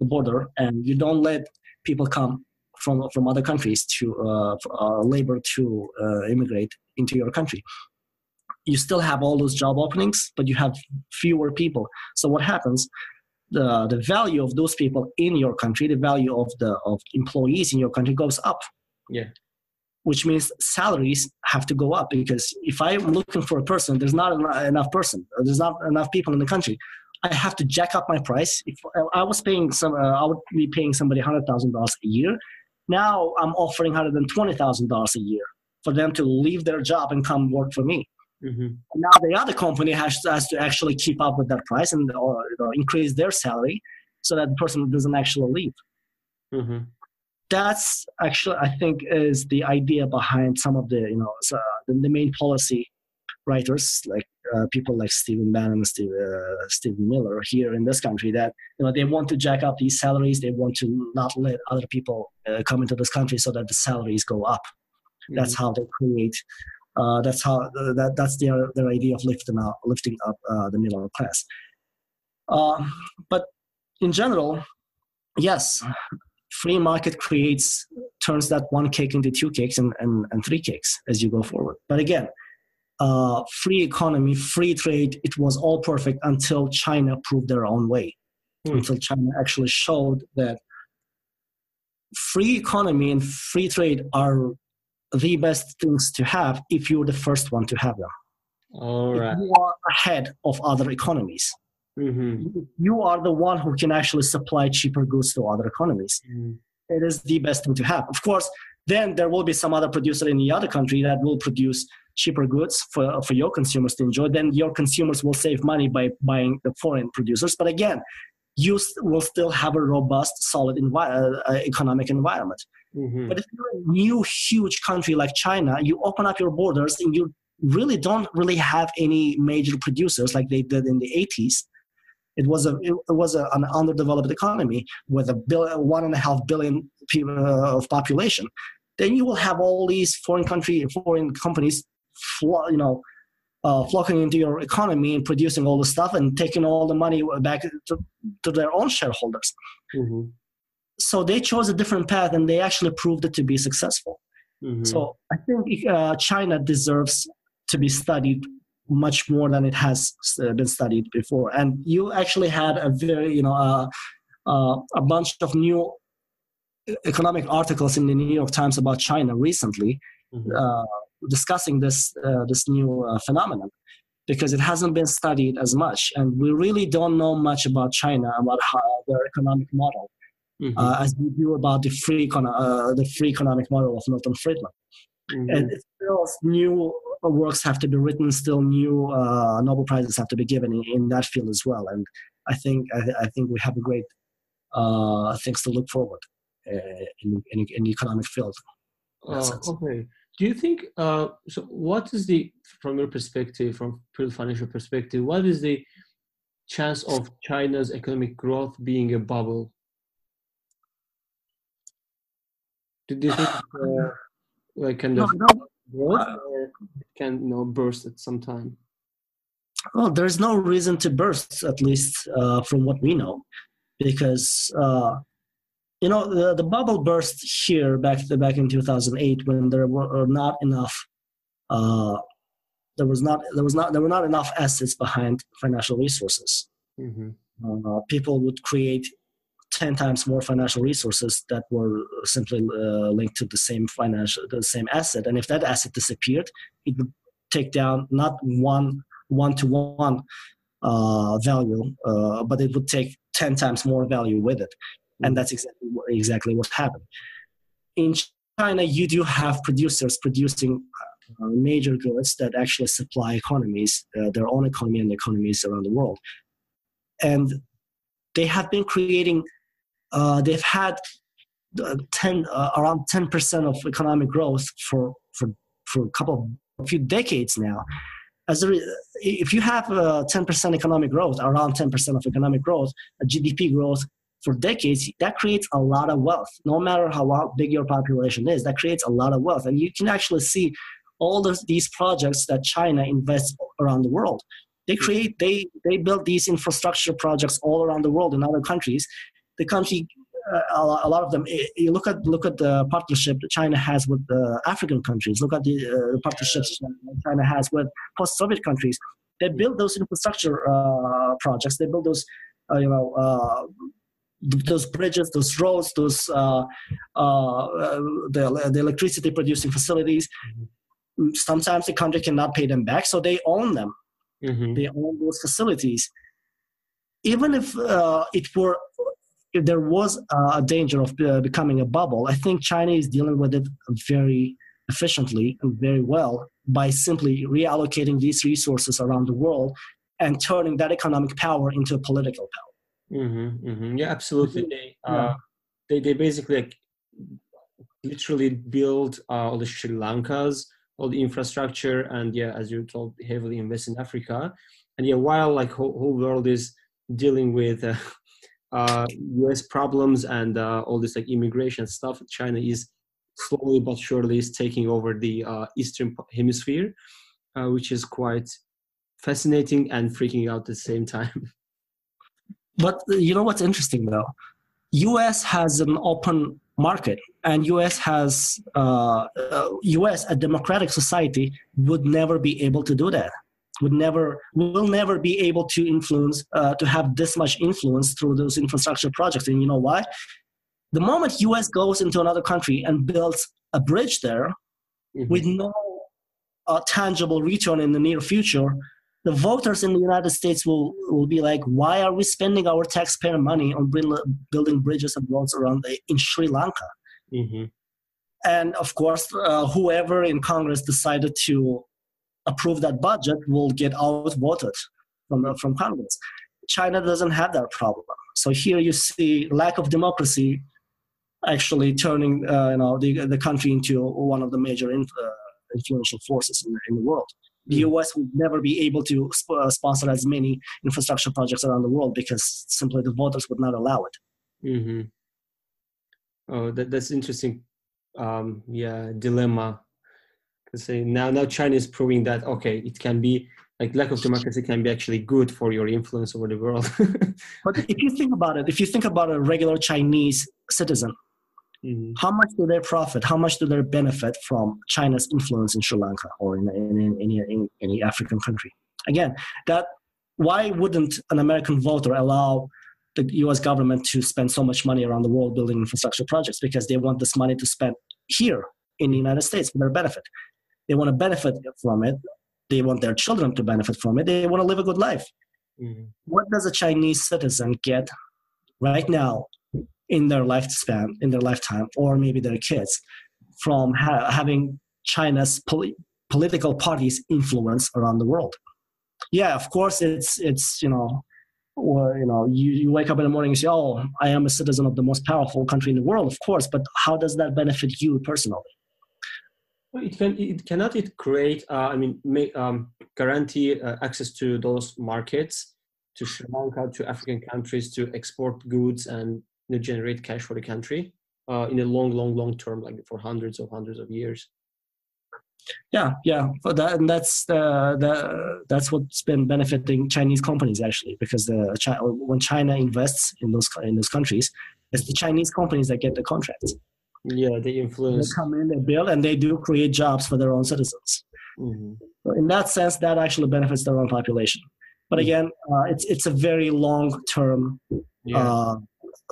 the border and you don't let people come from from other countries to uh, uh, labor to uh, immigrate into your country? You still have all those job openings, but you have fewer people. So what happens? the, the value of those people in your country, the value of the of employees in your country goes up. Yeah. Which means salaries have to go up because if I'm looking for a person, there's not enough person, there's not enough people in the country. I have to jack up my price. If I was paying some, uh, I would be paying somebody hundred thousand dollars a year. Now I'm offering hundred and twenty thousand dollars a year for them to leave their job and come work for me. Mm-hmm. Now the other company has, has to actually keep up with that price and or, know, increase their salary so that the person doesn't actually leave. Mm-hmm. That's actually, I think, is the idea behind some of the, you know, the, the, main policy writers, like uh, people like Stephen Bannon Steve, uh, Stephen Miller here in this country, that you know they want to jack up these salaries. They want to not let other people uh, come into this country so that the salaries go up. Mm-hmm. That's how they create uh, that's how uh, that that's their their idea of lifting up lifting up uh, the middle class. Um, but in general, yes, free market creates turns that one cake into two cakes and, and, and three cakes as you go forward. But again, uh, free economy, free trade, it was all perfect until China proved their own way. Hmm. Until China actually showed that free economy and free trade are the best things to have if you're the first one to have them. All right. you are ahead of other economies. Mm-hmm. You are the one who can actually supply cheaper goods to other economies. Mm. It is the best thing to have. Of course, then there will be some other producer in the other country that will produce cheaper goods for, for your consumers to enjoy. Then your consumers will save money by buying the foreign producers. But again, you will still have a robust, solid envi- uh, economic environment. Mm-hmm. But if you're a new, huge country like China, you open up your borders and you really don't really have any major producers like they did in the 80s. It was a it was a, an underdeveloped economy with a billion, one and a half billion people uh, of population. Then you will have all these foreign country, foreign companies, you know, uh, flocking into your economy and producing all the stuff and taking all the money back to, to their own shareholders. Mm-hmm so they chose a different path and they actually proved it to be successful. Mm-hmm. So I think uh, China deserves to be studied much more than it has uh, been studied before. And you actually had a very, you know, uh, uh, a bunch of new economic articles in the New York Times about China recently, mm-hmm. Uh, discussing this uh, this new phenomenon because it hasn't been studied as much, and we really don't know much about China about how their economic model mm-hmm. uh, as we do about the free, econo- uh, the free economic model of Milton Friedman. Mm-hmm. And still new works have to be written, still new uh, Nobel Prizes have to be given in, in, that field as well. And I think I, I think we have a great uh, things to look forward uh, in, in, in, the economic field. Uh, okay. Do you think uh, so? What is the, from your perspective, from pure financial perspective, what is the chance of China's economic growth being a bubble Did you think *sighs* uh, like kind of no, no. Uh, can you know burst at some time? Well, there's no reason to burst, at least uh, from what we know, because uh, you know the, the bubble burst here back the, back in 2008 when there were not enough. Uh, there was not there was not there were not enough assets behind financial resources. Mm-hmm. Uh, people would create 10 times more financial resources that were simply uh, linked to the same financial the same asset and if that asset disappeared it would take down not one one to one uh, value uh, but it would take 10 times more value with it and that's exactly what, exactly what happened. In china you do have producers producing uh, major goods that actually supply economies uh, their own economy and economies around the world. And they have been creating. Uh, they've had uh, 10 uh, around 10% of economic growth for for for a couple of a few decades now. As a, if you have a 10% economic growth around 10% of economic growth a gdp growth for decades that creates a lot of wealth no matter how big your population is that creates a lot of wealth and you can actually see all of these projects that china invests around the world they create they they build these infrastructure projects all around the world in other countries the country a lot of them. You look at look at the partnership that China has with the African countries. Look at the uh, partnerships China has with post-Soviet countries. They build those infrastructure uh, projects. They build those, uh, you know, uh, those bridges, those roads, those uh, uh, the, the electricity producing facilities. Mm-hmm. Sometimes the country cannot pay them back, so they own them. Mm-hmm. They own those facilities. Even if it were if there was a danger of uh, becoming a bubble, I think China is dealing with it very efficiently and very well by simply reallocating these resources around the world and turning that economic power into a political power. Mm-hmm, mm-hmm. Yeah, absolutely. They, uh, yeah. they, they basically like, literally build uh, all the Sri Lankas, all the infrastructure, and yeah, as you told, heavily invest in Africa. And yeah, while like whole, whole world is dealing with uh, *laughs* uh, U.S. problems and uh, all this like immigration stuff, China is slowly but surely is taking over the uh, eastern hemisphere, uh, which is quite fascinating and freaking out at the same time. *laughs* But you know what's interesting though? U.S. has an open market, and U.S. has U.S. Uh, a democratic society would never be able to do that would never will never be able to influence uh, to have this much influence through those infrastructure projects and you know why the moment us goes into another country and builds a bridge there mm-hmm. with no uh, tangible return in the near future the voters in the united states will, will be like why are we spending our taxpayer money on building bridges and roads around the, in sri lanka mm-hmm. and of course uh, whoever in congress decided to approve that budget will get outvoted from, from Congress. China doesn't have that problem. So here you see lack of democracy actually turning uh, you know, the, the country into one of the major uh, influential forces in, in the world. The hmm. US would never be able to sp- uh, sponsor as many infrastructure projects around the world because simply the voters would not allow it. Mm-hmm. Oh, that, that's interesting. Um, yeah, dilemma say now now China is proving that okay, it can be like lack of democracy can be actually good for your influence over the world. *laughs* but if you think about it, if you think about a regular Chinese citizen, mm-hmm. how much do they profit? How much do they benefit from China's influence in Sri Lanka or in, in, in, in any, any African country? Again, that why wouldn't an American voter allow the U.S. government to spend so much money around the world building infrastructure projects because they want this money to spend here in the United States for their benefit. They want to benefit from it. They want their children to benefit from it. They want to live a good life. Mm-hmm. What does a Chinese citizen get right now in their lifespan, in their lifetime, or maybe their kids, from ha- having China's poli- political parties influence around the world? Yeah, of course, it's it's you know or you know you, you wake up in the morning and say oh i am a citizen of the most powerful country in the world of course but how does that benefit you personally it can. It cannot. It create. Uh, I mean, make, um, guarantee uh, access to those markets, to Sri Lanka, to African countries, to export goods and you know, generate cash for the country uh, in a long, long, long term, like for hundreds of hundreds of years. Yeah, yeah, that, and that's the, the that's what's been benefiting Chinese companies actually, because the when China invests in those in those countries, it's the Chinese companies that get the contracts. Yeah, they influence. They come in, they build, and they do create jobs for their own citizens. Mm-hmm. So in that sense, that actually benefits their own population. But mm-hmm. again, uh, it's it's a very long term yeah. uh,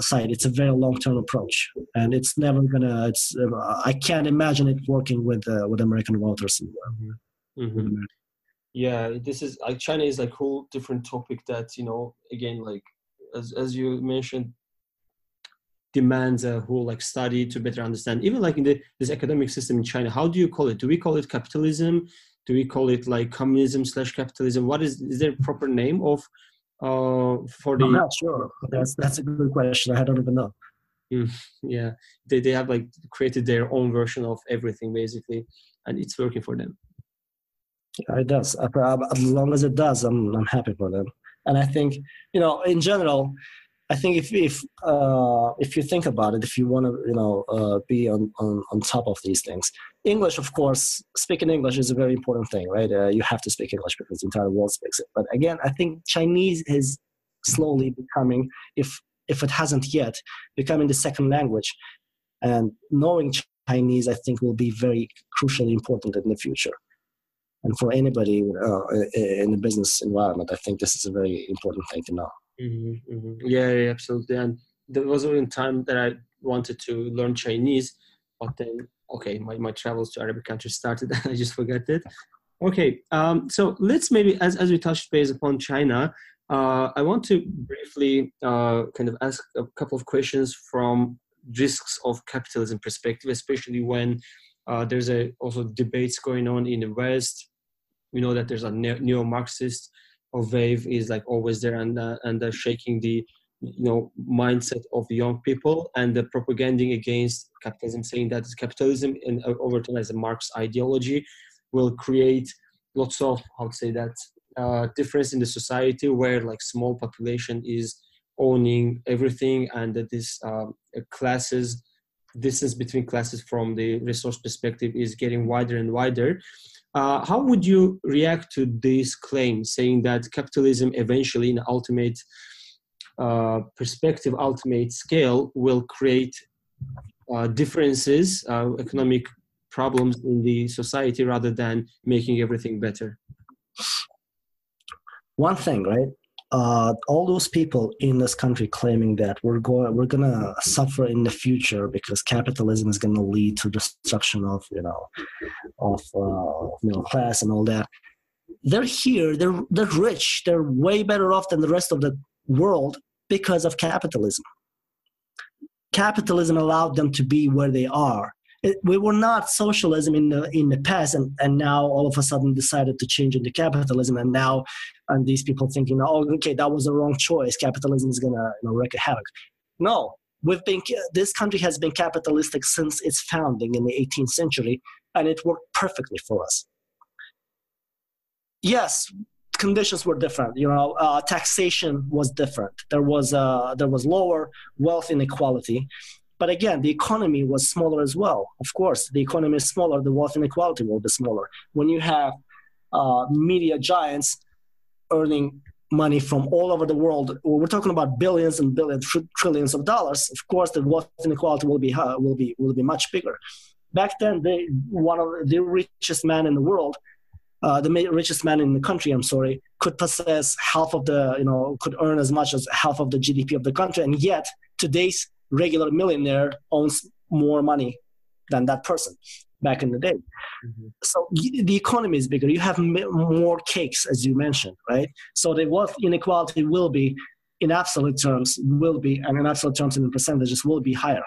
site. It's a very long term approach, and it's never gonna. It's uh, I can't imagine it working with uh, with American voters. Mm-hmm. mm-hmm. Yeah, this is like China is like whole different topic that you know again like as as you mentioned demands a whole like study to better understand even like in the this academic system in china how do you call it do we call it capitalism do we call it like communism slash capitalism what is is there a proper name of uh, for the? I'm not sure. That's that's a good question. I don't even know. Mm, yeah, they they have like created their own version of everything basically, and it's working for them. Yeah, it does. As long as it does, I'm I'm happy for them. And I think you know, in general, I think if if uh, if you think about it, if you want to you know uh, be on, on on top of these things, English, of course, speaking English is a very important thing, right? Uh, you have to speak English because the entire world speaks it. But again, I think Chinese is slowly becoming, if if it hasn't yet, becoming the second language, and knowing Chinese, I think, will be very crucially important in the future. And for anybody uh, in the business environment, I think this is a very important thing to know. Mm-hmm, mm-hmm. Yeah, yeah, absolutely. And there was a time that I wanted to learn Chinese, but then okay, my, my travels to Arabic countries started. And *laughs* I just forgot it. Okay, um, so let's maybe as as we touched base upon China, uh, I want to briefly uh, kind of ask a couple of questions from risks of capitalism perspective, especially when uh, there's a also debates going on in the West. We know that there's a neo-Marxist of wave is like always there and uh, and uh, shaking the you know mindset of young people and the propaganding against capitalism saying that capitalism in uh, overtime as a marx ideology will create lots of how to say that uh, difference in the society where like small population is owning everything and that this um, classes distance between classes from the resource perspective is getting wider and wider uh, how would you react to this claim saying that capitalism eventually, in ultimate uh, perspective, ultimate scale, will create uh, differences, uh, economic problems in the society rather than making everything better? One thing, right? Uh, all those people in this country claiming that we're going we're gonna suffer in the future because capitalism is gonna lead to destruction of you know of uh, middle class and all that. They're here they're they're rich they're way better off than the rest of the world because of capitalism. Capitalism allowed them to be where they are we were not socialism in the in the past and, and now all of a sudden decided to change into capitalism and now and these people thinking oh okay that was the wrong choice. Capitalism is gonna you know, wreak havoc. No. We've been this country has been capitalistic since its founding in the 18th century and it worked perfectly for us. Yes conditions were different you know uh, taxation was different. There was uh, there was lower wealth inequality but again, the economy was smaller as well. Of course, the economy is smaller, the wealth inequality will be smaller. When you have uh, media giants earning money from all over the world, we're talking about billions and billions, trillions of dollars. Of course, the wealth inequality will be uh, will be will be much bigger. Back then, one of the richest man in the world, uh, the richest man in the country, I'm sorry, could possess half of the, you know, could earn as much as half of the GDP of the country, and yet today's regular millionaire owns more money than that person back in the day. Mm-hmm. So the economy is bigger. You have more cakes, as you mentioned, right? So the wealth inequality will be, in absolute terms, will be, and in absolute terms and in percentages, will be higher.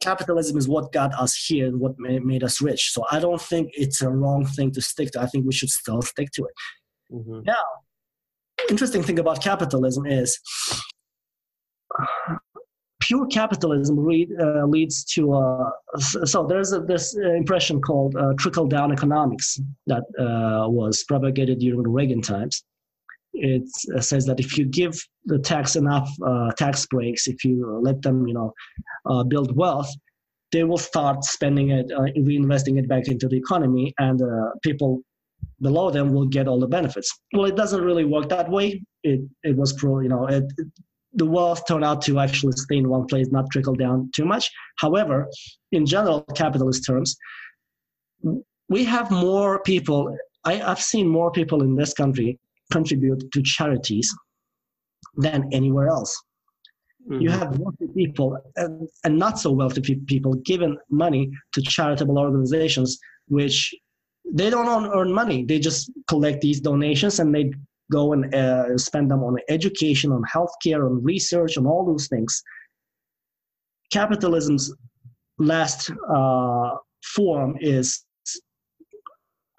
Capitalism is what got us here, what made us rich. So I don't think it's a wrong thing to stick to. I think we should still stick to it. Mm-hmm. Now, interesting thing about capitalism is pure capitalism uh, leads to uh, so there's a, this impression called uh, trickle down economics that uh, was propagated during the Reagan times. It uh, says that if you give the tax enough uh, tax breaks, if you let them, you know, build wealth, they will start spending it, reinvesting it back into the economy, and people below them will get all the benefits. Well, it doesn't really work that way. It it was pro, you know, it, the wealth turned out to actually stay in one place, not trickle down too much. However, in general capitalist terms, we have more people. I, have seen more people in this country contribute to charities than anywhere else. Mm-hmm. You have wealthy people and, and not so wealthy people giving money to charitable organizations, which they don't earn money. They just collect these donations and they go and uh, spend them on education, on healthcare, on research, on all those things. Capitalism's last uh, form is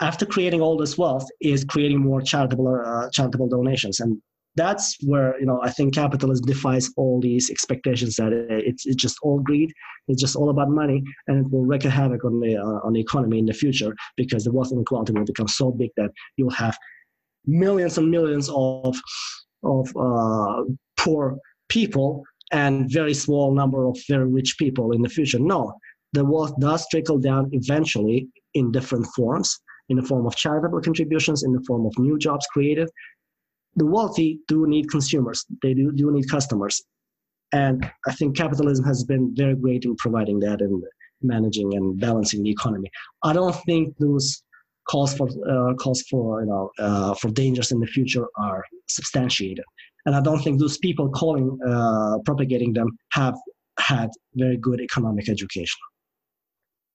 after creating all this wealth is creating more charitable uh, charitable donations and that's where you know I think capitalism defies all these expectations that it's, it's just all greed, it's just all about money, and it will wreak havoc on the uh, on the economy in the future because the wealth inequality will become so big that you'll have millions and millions of of uh, poor people and very small number of very rich people in the future. No, the wealth does trickle down eventually in different forms, in the form of charitable contributions, in the form of new jobs created. The wealthy do need consumers. They do, do need customers. And I think capitalism has been very great in providing that and managing and balancing the economy. I don't think those calls for uh, calls for you know uh, for dangers in the future are substantiated, and I don't think those people calling uh, propagating them have had very good economic education.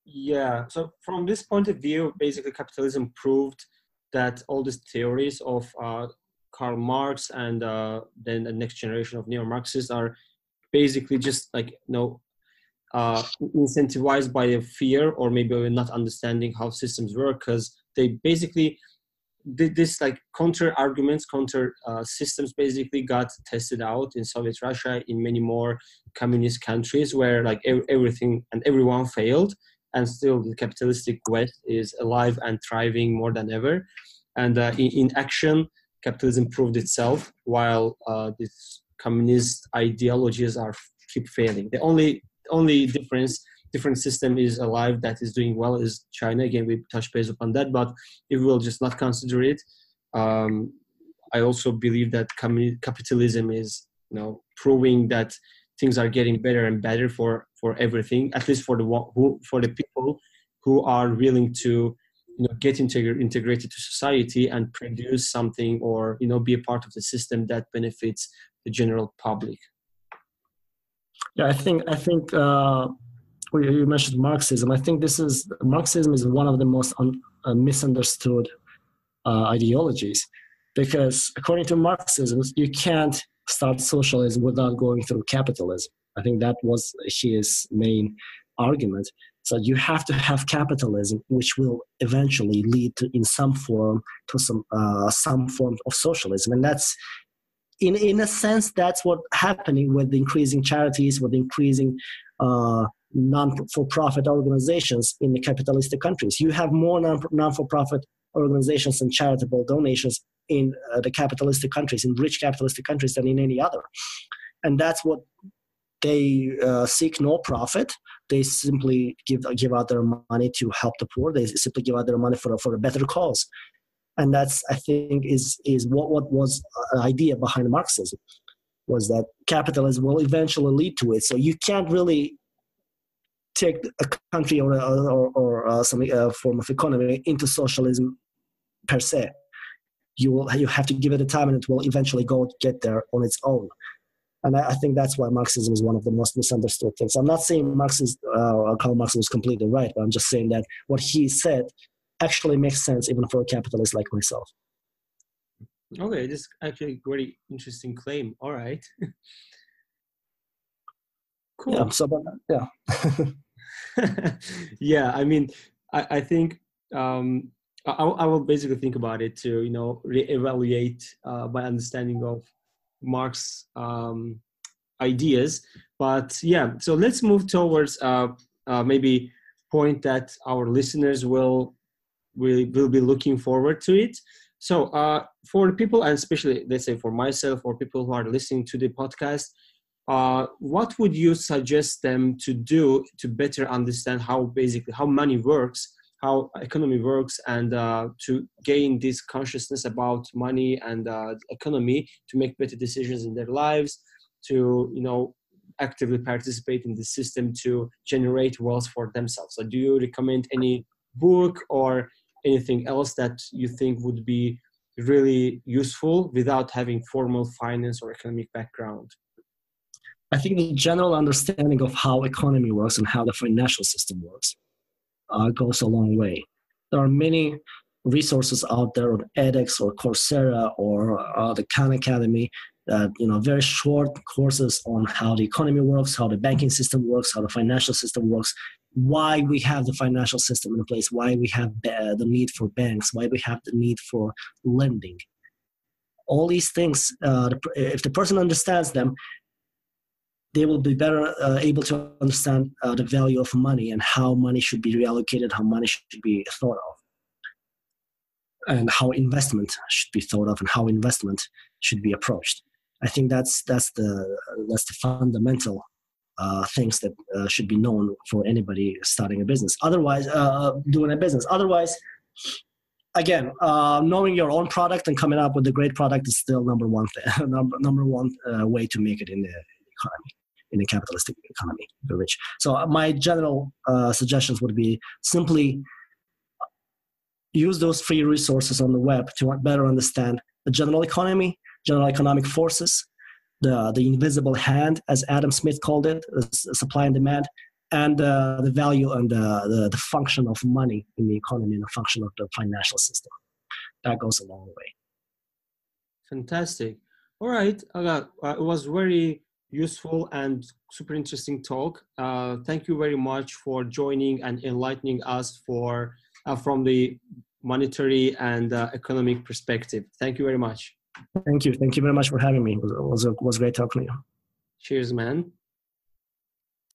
Yeah. So from this point of view, basically capitalism proved that all these theories of uh, Karl Marx and uh, then the next generation of neo-Marxists are basically just like you know uh, incentivized by a fear or maybe not understanding how systems work because they basically did this like counter arguments counter uh, systems basically got tested out in soviet russia in many more communist countries where like ev- everything and everyone failed and still the capitalistic west is alive and thriving more than ever. And uh, in, in, action capitalism proved itself while uh, these communist ideologies are keep failing. The only only difference different system is alive that is doing well is China. Again, we touch base upon that, but if we'll just not consider it, um, I also believe that capitalism is, you know, proving that things are getting better and better for for everything. At least for the who for the people who are willing to, you know, get integ- integrated to society and produce something or you know be a part of the system that benefits the general public. Yeah, I think I think uh, you mentioned Marxism. I think this is Marxism is one of the most un, uh, misunderstood uh, ideologies because according to Marxism, you can't start socialism without going through capitalism. I think that was his main argument. So you have to have capitalism, which will eventually lead to, in some form, to some uh, some form of socialism, and that's in in a sense that's what's happening with increasing charities, with increasing uh, non-for-profit organizations in the capitalistic countries. You have more non-for-profit organizations and charitable donations in uh, the capitalistic countries, in rich capitalistic countries, than in any other. And that's what they uh, seek no profit. They simply give give out their money to help the poor. They simply give out their money for for a better cause, and that's I think is is what what was an idea behind Marxism was that capitalism will eventually lead to it. So you can't really take a country or, or, or uh, some uh, form of economy into socialism per se. You will you have to give it a time, and it will eventually go get there on its own. And I, I think that's why Marxism is one of the most misunderstood things. I'm not saying Marx is, uh, Karl Marx was completely right, but I'm just saying that what he said actually makes sense even for a capitalist like myself. Okay, this is actually a very interesting claim. All right. *laughs* cool. Yeah, so, but, yeah. *laughs* *laughs* yeah, I mean, I, I think um, I, I, will basically think about it to you know reevaluate uh, my understanding of Marx um, ideas. But yeah, so let's move towards uh, uh, maybe point that our listeners will will will be looking forward to it. So uh, for people, and especially let's say for myself or people who are listening to the podcast, uh, what would you suggest them to do to better understand how basically how money works how economy works and uh, to gain this consciousness about money and uh, economy to make better decisions in their lives to you know actively participate in the system to generate wealth for themselves? So do you recommend any book or anything else that you think would be really useful without having formal finance or economic background I think the general understanding of how economy works and how the financial system works uh, goes a long way. There are many resources out there on edX or Coursera or uh, the Khan Academy that you know very short courses on how the economy works, how the banking system works, how the financial system works, why we have the financial system in place, why we have the need for banks, why we have the need for lending. all these things, uh, if the person understands them, they will be better uh, able to understand uh, the value of money and how money should be reallocated, how money should be thought of, and how investment should be thought of, and how investment should be approached. I think that's that's the that's the fundamental uh, things that uh, should be known for anybody starting a business. Otherwise, uh, doing a business. Otherwise, again, uh, knowing your own product and coming up with a great product is still number one thing, *laughs* number number one uh, way to make it in the economy, in a capitalistic economy, the rich. So uh, my general suggestions would be simply use those free resources on the web to better understand the general economy, general economic forces, the, the invisible hand, as Adam Smith called it, supply and demand, and uh, the value and uh, the, the function of money in the economy and the function of the financial system. That goes a long way. Fantastic. All right, uh, it was very useful and super interesting talk. Uh, thank you very much for joining and enlightening us for uh, from the monetary and uh, economic perspective. Thank you very much. Thank you. Thank you very much for having me. It was, it was great talking to you. Cheers, man.